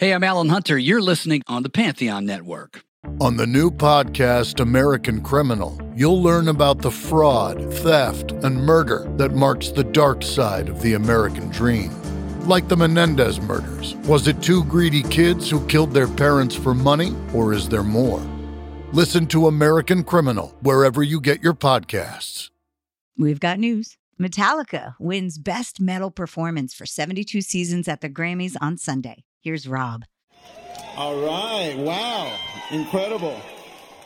Hey, I'm Alan Hunter. You're listening on the Pantheon Network. On the new podcast, American Criminal, you'll learn about the fraud, theft, and murder that marks the dark side of the American dream. Like the Menendez murders, was it two greedy kids who killed their parents for money, or is there more? Listen to American Criminal wherever you get your podcasts. We've got news. Metallica wins Best Metal Performance for 72 seasons at the Grammys on Sunday. Here's Rob. All right. Wow. Incredible.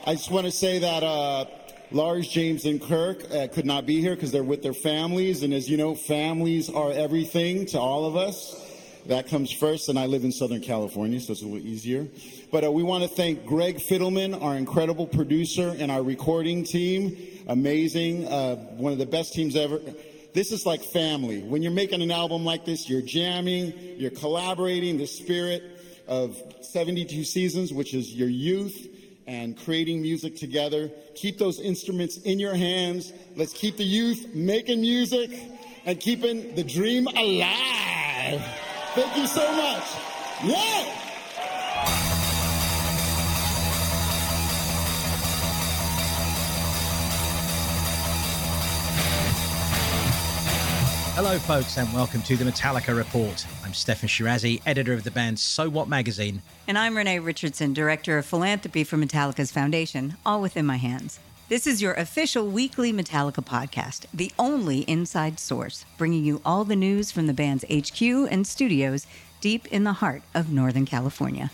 I just want to say that uh, Lars, James, and Kirk uh, could not be here because they're with their families. And as you know, families are everything to all of us. That comes first. And I live in Southern California, so it's a little easier. But uh, we want to thank Greg Fidelman, our incredible producer, and our recording team. Amazing. Uh, one of the best teams ever this is like family. When you're making an album like this, you're jamming, you're collaborating, the spirit of 72 seasons, which is your youth and creating music together. Keep those instruments in your hands. Let's keep the youth making music and keeping the dream alive. Thank you so much. Yeah! Hello, folks, and welcome to the Metallica Report. I'm Steffan Chirazi, editor of the band So What magazine. And I'm Renée Richardson, director of philanthropy for Metallica's foundation, all within my hands. This is your official weekly Metallica podcast, the only inside source, bringing you all the news from the band's HQ and studios deep in the heart of Northern California.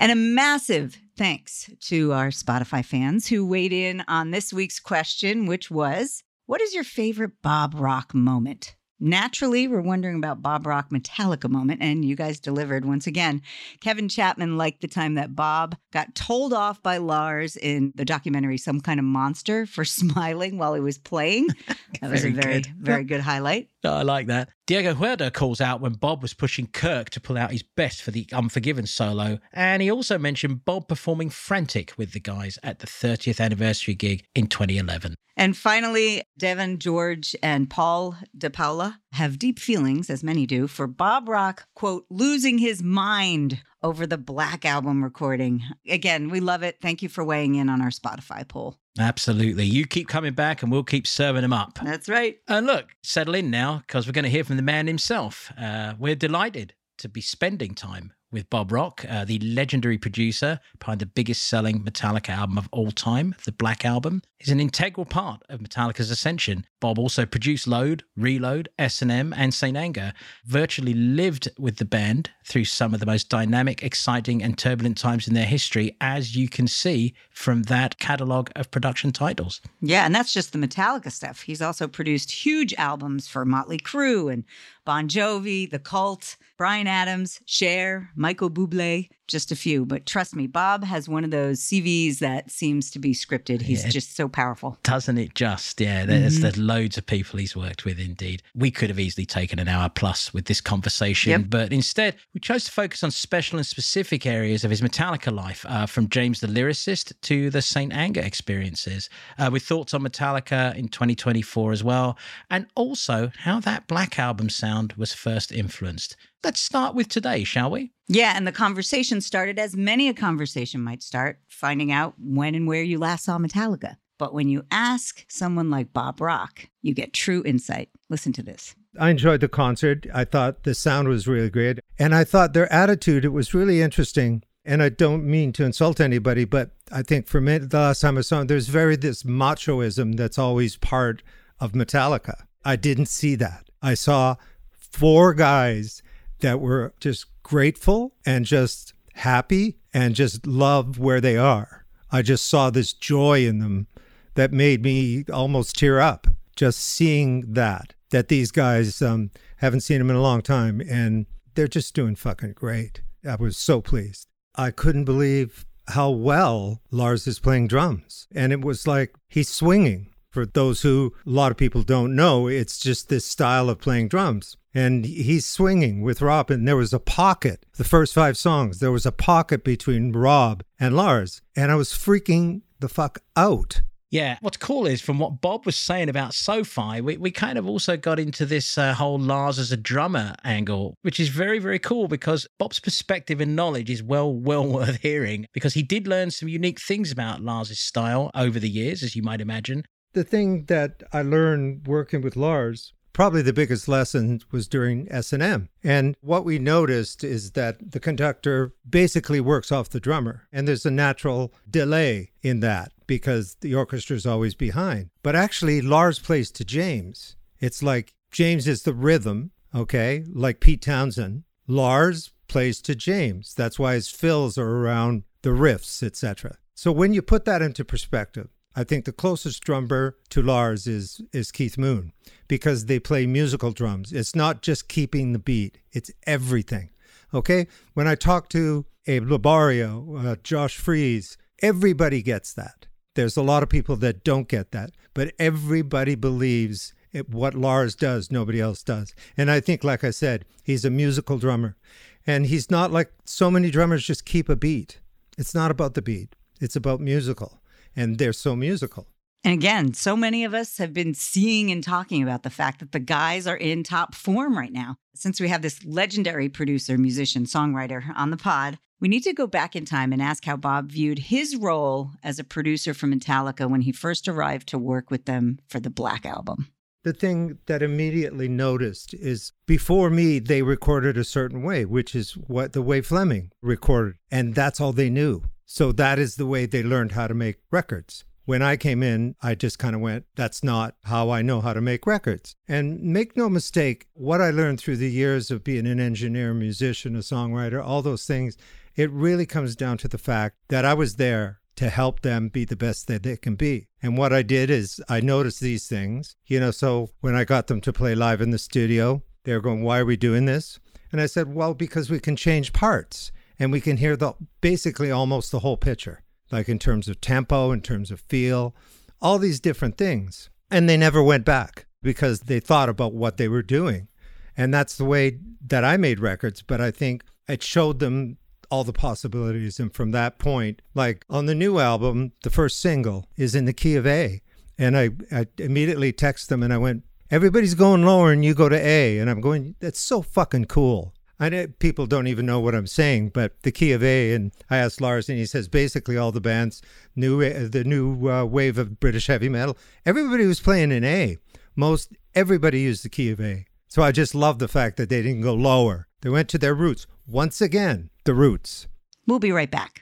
And a massive thanks to our Spotify fans who weighed in on this week's question, which was What is your favorite Bob Rock moment? Naturally, we're wondering about Bob Rock Metallica moment, and you guys delivered once again. Kevin Chapman liked the time that Bob got told off by Lars in the documentary Some Kind of Monster for smiling while he was playing. That was a very, good. very good highlight. I like that. Diego Huerta calls out when Bob was pushing Kirk to pull out his best for the Unforgiven solo, and he also mentioned Bob performing Frantic with the guys at the 30th anniversary gig in 2011. And finally, Devin, George, and Paul DePaula have deep feelings, as many do, for Bob Rock, quote, losing his mind over the Black Album recording. Again, we love it. Thank you for weighing in on our Spotify poll. Absolutely. You keep coming back and we'll keep serving them up. That's right. And look, settle in now because we're going to hear from the man himself. Uh, we're delighted to be spending time with Bob Rock, uh, the legendary producer behind the biggest selling Metallica album of all time, the Black Album. is an integral part of Metallica's ascension. Bob also produced Load, Reload, S&M, and St. Anger, virtually lived with the band through some of the most dynamic, exciting, and turbulent times in their history, as you can see from that catalogue of production titles. Yeah, and that's just the Metallica stuff. He's also produced huge albums for Motley Crue and Bon Jovi, The Cult, Bryan Adams, Cher, Michael Bublé, just a few. But trust me, Bob has one of those CVs that seems to be scripted. He's Yeah. just so powerful. Doesn't it just? Yeah, there's, Mhm. there's loads of people he's worked with indeed. We could have easily taken an hour plus with this conversation, Yep. but instead we chose to focus on special and specific areas of his Metallica life, uh, from James the lyricist to the St. Anger experiences, uh, with thoughts on Metallica in 2024 as well, and also how that Black Album sound was first influenced. Let's start with today, shall we? Yeah, and the conversation started as many a conversation might start, finding out when and where you last saw Metallica. But when you ask someone like Bob Rock, you get true insight. Listen to this. I enjoyed the concert. I thought the sound was really great. And I thought their attitude, it was really interesting. And I don't mean to insult anybody, but I think for me, the last time I saw them, there's very this machoism that's always part of Metallica. I didn't see that. I saw four guys that were just grateful and just happy and just love where they are. I just saw this joy in them that made me almost tear up just seeing that that these guys um, haven't seen them in a long time and they're just doing fucking great. I was so pleased. I couldn't believe how well Lars is playing drums. And it was like he's swinging. For those who a lot of people don't know, it's just this style of playing drums. And he's swinging with Rob, and there was a pocket. The first five songs, there was a pocket between Rob and Lars, and I was freaking the fuck out. Yeah. What's cool is from what Bob was saying about SoFi, we, we kind of also got into this uh, whole Lars as a drummer angle, which is very, very cool because Bob's perspective and knowledge is well, well worth hearing because he did learn some unique things about Lars's style over the years, as you might imagine. The thing that I learned working with Lars probably the biggest lesson was during S&M. And what we noticed is that the conductor basically works off the drummer and there's a natural delay in that because the orchestra is always behind. But actually Lars plays to James. It's like James is the rhythm, okay? Like Pete Townshend. Lars plays to James. That's why his fills are around the riffs, etc. So when you put that into perspective, I think the closest drummer to Lars is is Keith Moon because they play musical drums. It's not just keeping the beat; it's everything. Okay, when I talk to Abe Laboriel, uh, Josh Freese, everybody gets that. There's a lot of people that don't get that, but everybody believes it, what Lars does, nobody else does. And I think, like I said, he's a musical drummer, and he's not like so many drummers just keep a beat. It's not about the beat; it's about musical and they're so musical. And again, so many of us have been seeing and talking about the fact that the guys are in top form right now. Since we have this legendary producer, musician, songwriter on the pod, we need to go back in time and ask how Bob viewed his role as a producer for Metallica when he first arrived to work with them for the Black Album. The thing that immediately noticed is before me, they recorded a certain way, which is what the way Flemming recorded. And that's all they knew. So that is the way they learned how to make records. When I came in, I just kind of went, that's not how I know how to make records. And make no mistake, what I learned through the years of being an engineer, musician, a songwriter, all those things, it really comes down to the fact that I was there to help them be the best that they can be. And what I did is I noticed these things, you know, so when I got them to play live in the studio, they were going, why are we doing this? And I said, well, because we can change parts and we can hear the basically almost the whole picture, like in terms of tempo, in terms of feel, all these different things. And they never went back because they thought about what they were doing. And that's the way that I made records. But I think it showed them all the possibilities. And from that point, like on the new album, the first single is in the key of A. And I, I immediately text them and I went, Everybody's going lower and you go to A. And I'm going, That's so fucking cool. I know people don't even know what I'm saying, but the key of A, and I asked Lars, and he says basically all the bands, new uh, the new uh, wave of British heavy metal, everybody was playing in A. Most everybody used the key of A. So I just love the fact that they didn't go lower. They went to their roots. Once again, the roots. We'll be right back.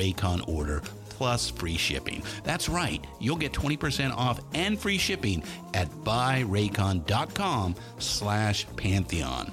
Raycon order plus free shipping. That's right, you'll get 20% off and free shipping at buyraycon.com slash Pantheon.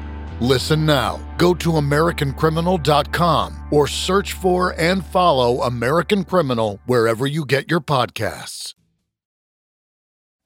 Listen now. Go to AmericanCriminal.com or search for and follow American Criminal wherever you get your podcasts.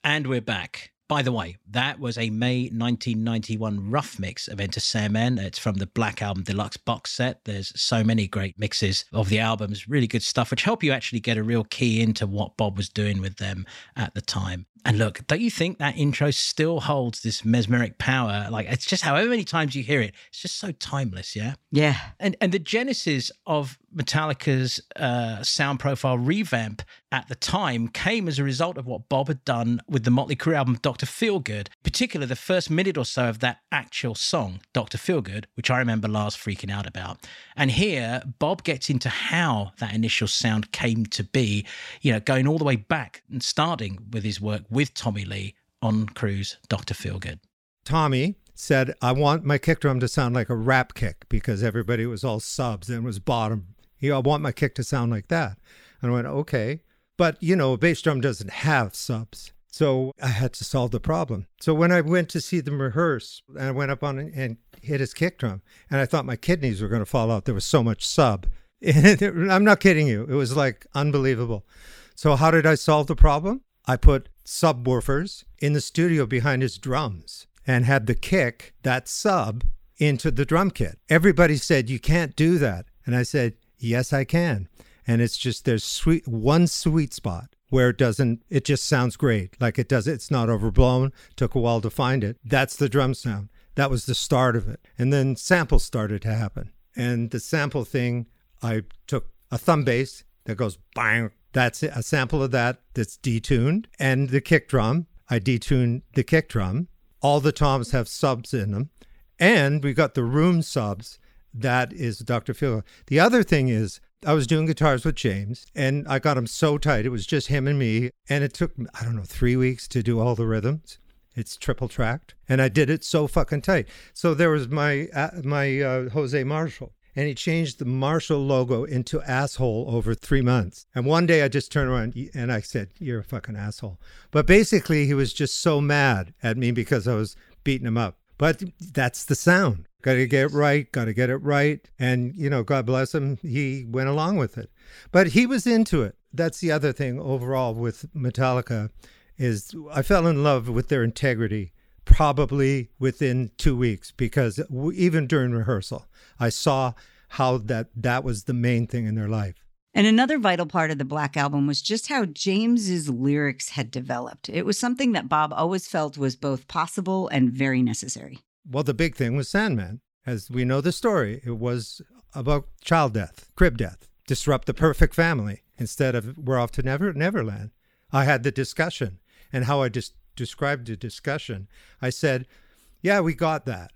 And we're back. By the way, that was a May 1991 rough mix of Enter Sandman. It's from the Black Album Deluxe box set. There's so many great mixes of the albums, really good stuff, which help you actually get a real key into what Bob was doing with them at the time. And look, don't you think that intro still holds this mesmeric power? Like it's just however many times you hear it, it's just so timeless, yeah? Yeah. And and the genesis of Metallica's uh, sound profile revamp at the time came as a result of what Bob had done with the Motley Crue album Dr. Feelgood, particularly the first minute or so of that actual song, Dr. Feelgood, which I remember Lars freaking out about. And here, Bob gets into how that initial sound came to be, you know, going all the way back and starting with his work with Tommy Lee on Crue's Dr. Feelgood. Tommy said, I want my kick drum to sound like a rap kick because everybody was all subs and was bottom. You know, I want my kick to sound like that. And I went, okay. But, you know, a bass drum doesn't have subs. So I had to solve the problem. So when I went to see them rehearse, and I went up on and hit his kick drum, and I thought my kidneys were going to fall out. There was so much sub. I'm not kidding you. It was like unbelievable. So how did I solve the problem? I put subwoofers in the studio behind his drums and had the kick, that sub, into the drum kit. Everybody said, You can't do that. And I said, Yes, I can. And it's just there's sweet one sweet spot where it doesn't it just sounds great. Like it does it's not overblown. Took a while to find it. That's the drum sound. That was the start of it. And then samples started to happen. And the sample thing, I took a thumb bass that goes bang. That's a sample of that that's detuned. And the kick drum, I detuned the kick drum. All the toms have subs in them. And we got the room subs. That is Dr. Phil. The other thing is I was doing guitars with James and I got him so tight. It was just him and me. And it took, I don't know, three weeks to do all the rhythms. It's triple tracked. And I did it so fucking tight. So there was my, uh, my uh, Jose Marshall. And he changed the Marshall logo into asshole over three months. And one day I just turned around and I said, You're a fucking asshole. But basically, he was just so mad at me because I was beating him up. But that's the sound. Got to get it right. Got to get it right. And, you know, God bless him, he went along with it. But he was into it. That's the other thing overall with Metallica is I fell in love with their integrity probably within two weeks because even during rehearsal, I saw how that that was the main thing in their life. And another vital part of the Black Album was just how James's lyrics had developed. It was something that Bob always felt was both possible and very necessary. Well, the big thing was Sandman. As we know the story, it was about child death, crib death, disrupt the perfect family instead of we're off to Never Neverland. I had the discussion and how I just described the discussion. I said, "Yeah, we got that.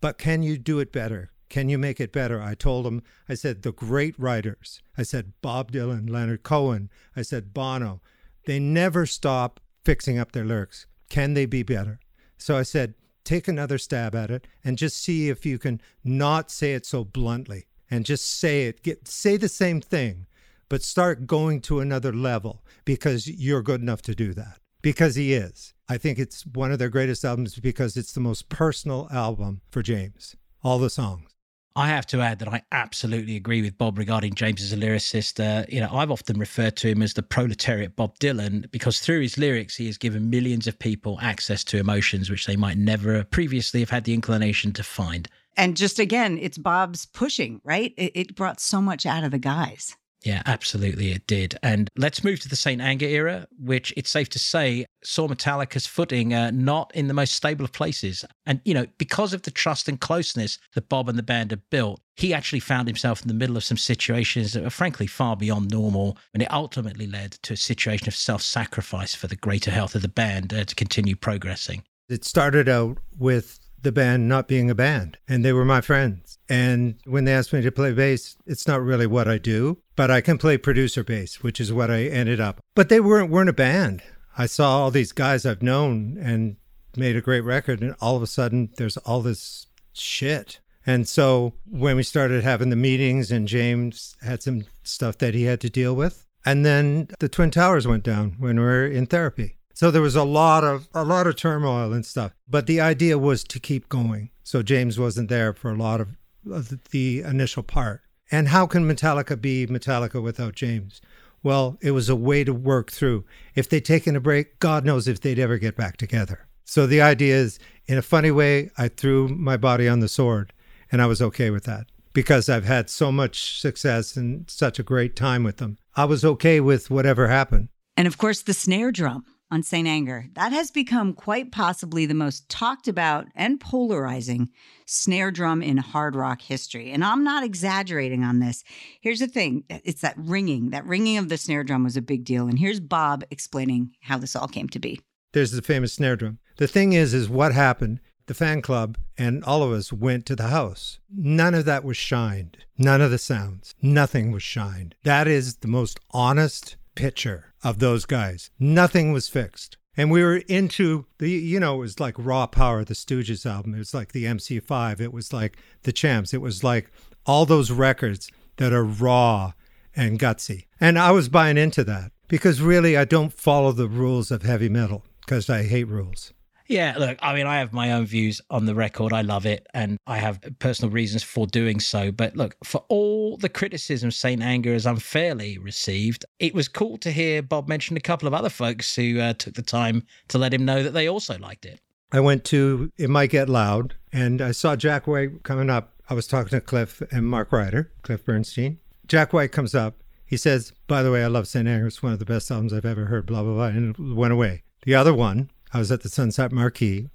But can you do it better? Can you make it better? I told him, I said, the great writers, I said, Bob Dylan, Leonard Cohen, I said, Bono, they never stop fixing up their lyrics. Can they be better? So I said, take another stab at it and just see if you can not say it so bluntly and just say it. Get, say the same thing, but start going to another level because you're good enough to do that. Because he is. I think it's one of their greatest albums because it's the most personal album for James. All the songs. I have to add that I absolutely agree with Bob regarding James as a lyricist. Uh, you know, I've often referred to him as the proletariat Bob Dylan because through his lyrics, he has given millions of people access to emotions which they might never previously have had the inclination to find. And just again, it's Bob's pushing, right? It, it brought so much out of the guys. Yeah, absolutely, it did. And let's move to the St. Anger era, which it's safe to say saw Metallica's footing uh, not in the most stable of places. And, you know, because of the trust and closeness that Bob and the band had built, he actually found himself in the middle of some situations that were frankly far beyond normal. And it ultimately led to a situation of self sacrifice for the greater health of the band uh, to continue progressing. It started out with the band not being a band, and they were my friends. And when they asked me to play bass, it's not really what I do, but I can play producer bass, which is what I ended up. But they weren't weren't a band. I saw all these guys I've known and made a great record, and all of a sudden there's all this shit. And so when we started having the meetings, and James had some stuff that he had to deal with, and then the Twin Towers went down when we were in therapy. So there was a lot of a lot of turmoil and stuff. But the idea was to keep going. So James wasn't there for a lot of, of the initial part. And how can Metallica be Metallica without James? Well, it was a way to work through. If they'd taken a break, God knows if they'd ever get back together. So the idea is, in a funny way, I threw my body on the sword, and I was okay with that because I've had so much success and such a great time with them. I was okay with whatever happened. And of course, the snare drum on St. Anger. That has become quite possibly the most talked about and polarizing snare drum in hard rock history. And I'm not exaggerating on this. Here's the thing it's that ringing. That ringing of the snare drum was a big deal. And here's Bob explaining how this all came to be. There's the famous snare drum. The thing is, is what happened the fan club and all of us went to the house. None of that was shined. None of the sounds. Nothing was shined. That is the most honest picture of those guys. Nothing was fixed. And we were into the, you know, it was like Raw Power, the Stooges album. It was like the MC5. It was like the Champs. It was like all those records that are raw and gutsy. And I was buying into that because really I don't follow the rules of heavy metal because I hate rules. Yeah, look, I mean, I have my own views on the record. I love it, and I have personal reasons for doing so. But look, for all the criticism Saint Anger has unfairly received, it was cool to hear Bob mention a couple of other folks who uh, took the time to let him know that they also liked it. I went to It Might Get Loud, and I saw Jack White coming up. I was talking to Cliff and Mark Reiter, Cliff Burnstein. Jack White comes up. He says, By the way, I love St. Anger. It's one of the best albums I've ever heard, blah, blah, blah, and went away. The other one, I was at the Sunset Marquis,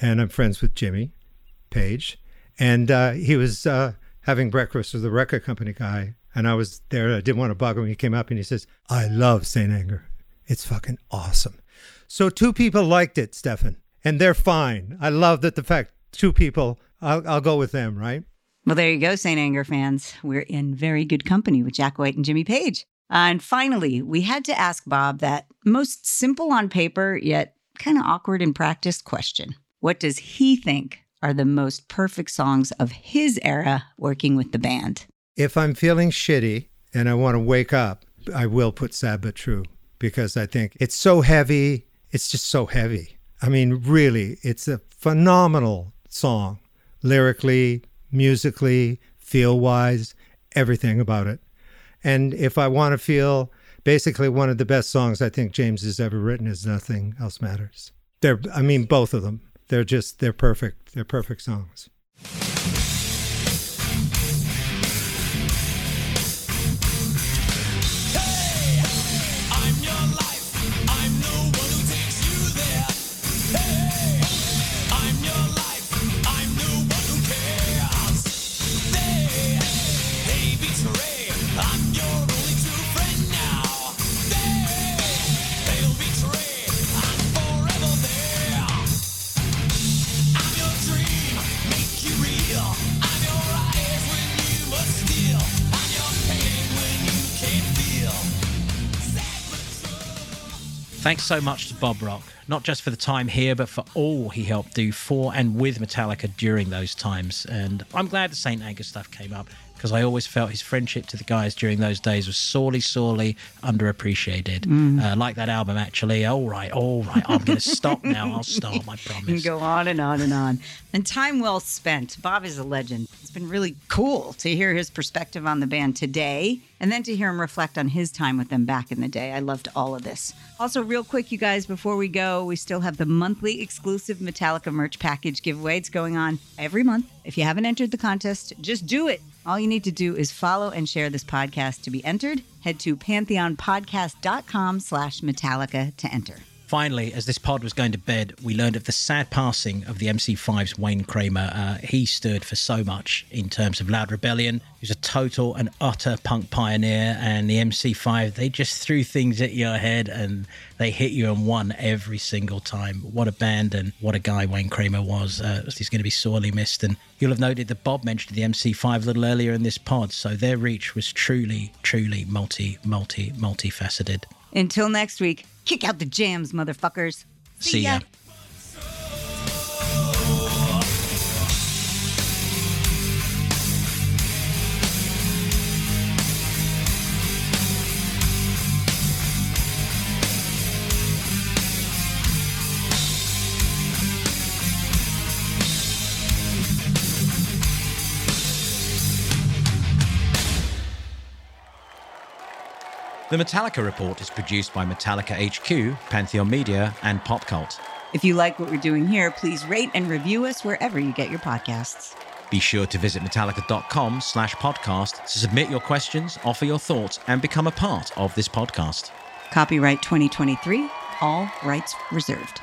and I'm friends with Jimmy Page, and uh, he was uh, having breakfast with the record company guy, and I was there. I didn't want to bug him. He came up and he says, "I love Saint Anger. It's fucking awesome." So two people liked it, Steffan, and they're fine. I love that the fact two people. I'll, I'll go with them, right? Well, there you go, St. Anger fans. We're in very good company with Jack White and Jimmy Page. Uh, and finally, we had to ask Bob that most simple on paper, yet kind of awkward in practice question. What does he think are the most perfect songs of his era working with the band? If I'm feeling shitty and I want to wake up, I will put Sad But True because I think it's so heavy. It's just so heavy. I mean, really, it's a phenomenal song, lyrically, musically, feel wise, everything about it. And if I want to feel basically one of the best songs I think James has ever written is Nothing Else Matters. They're, I mean, both of them. They're just, they're perfect. They're perfect songs. Thanks so much to Bob Rock, not just for the time here, but for all he helped do for and with Metallica during those times. And I'm glad the St. Anger stuff came up because I always felt his friendship to the guys during those days was sorely, sorely underappreciated. Mm. Uh, like that album, actually. All right, all right. I'm going to stop now. I'll stop, I promise. Go on and on and on. And time well spent. Bob is a legend. It's been really cool to hear his perspective on the band today and then to hear him reflect on his time with them back in the day. I loved all of this. Also, real quick, you guys, before we go, we still have the monthly exclusive Metallica merch package giveaway. It's going on every month. If you haven't entered the contest, just do it. All you need to do is follow and share this podcast to be entered. Head to pantheonpodcast.com slash Metallica to enter. Finally, as this pod was going to bed, we learned of the sad passing of the MC5's Wayne Kramer. Uh, he stood for so much in terms of Loud Rebellion. He was a total and utter punk pioneer, and the MC5, they just threw things at your head and they hit you and won every single time. What a band and what a guy Wayne Kramer was. Uh, he's going to be sorely missed. And you'll have noted that Bob mentioned the MC5 a little earlier in this pod, so their reach was truly, truly multi, multi, multifaceted. Until next week. Kick out the jams, motherfuckers. See, See ya. ya. The Metallica Report is produced by Metallica HQ, Pantheon Media, and Popcult. If you like what we're doing here, please rate and review us wherever you get your podcasts. Be sure to visit metallica.com slash podcast to submit your questions, offer your thoughts, and become a part of this podcast. Copyright 2023, all rights reserved.